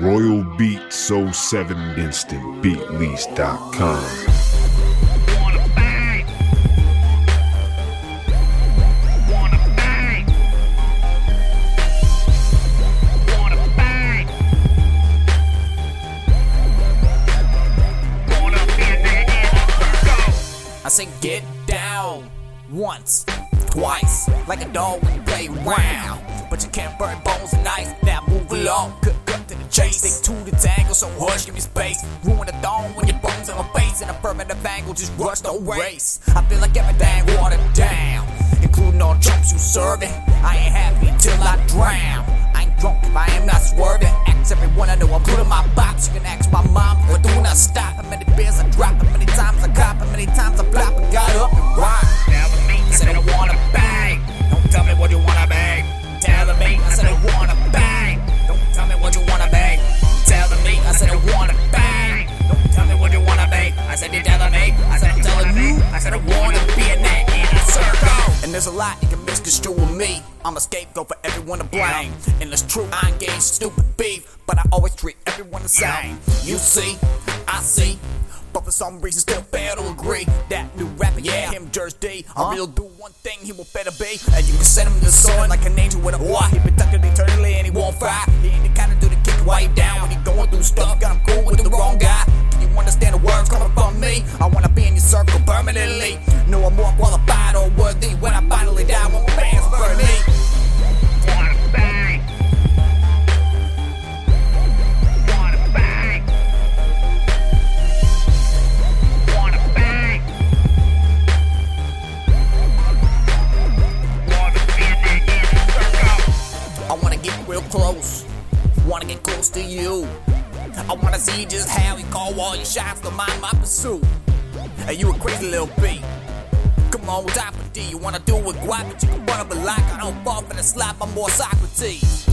Royal Beats 07 InstantBeatLease.com. Wanna bang? Wanna bang? Wanna bang? Wanna be a nigga in the circle? I say get down once, twice, like a dog when you play around. But you can't burn bones and ice. Now move along, chase. Stick to the tangle, so hush, give me space. Ruin the thong when your bones in my face. And affirmative angle, just rush, the race. I feel like everything watered down, including all jumps you serving. I ain't happy till I drown. I ain't drunk if I am not swerving. Ask everyone I know I'm good in my box. You can ask my mom, but do not stop. How many beers I drop, I wanna be in a circle. And there's a lot you can misconstrue with me. I'm a scapegoat for everyone to blame. And it's true, I engage stupid beef, but I always treat everyone the same. You see, I see. But for some reason still fail to agree That new rapper, yeah, him Jersey D A real do one thing, he will better be And you can send him to the sun like an angel with a why He protected eternally and he won't fry He ain't the kind of dude to kick you while you down When he going through stuff, close, wanna get close to you. I wanna see just how you call all your shots to mind my pursuit. Hey, you a crazy little B. Come on, top of D. You wanna do it guap, but you can run up a lock. I don't fall for the slap, I'm more Socrates.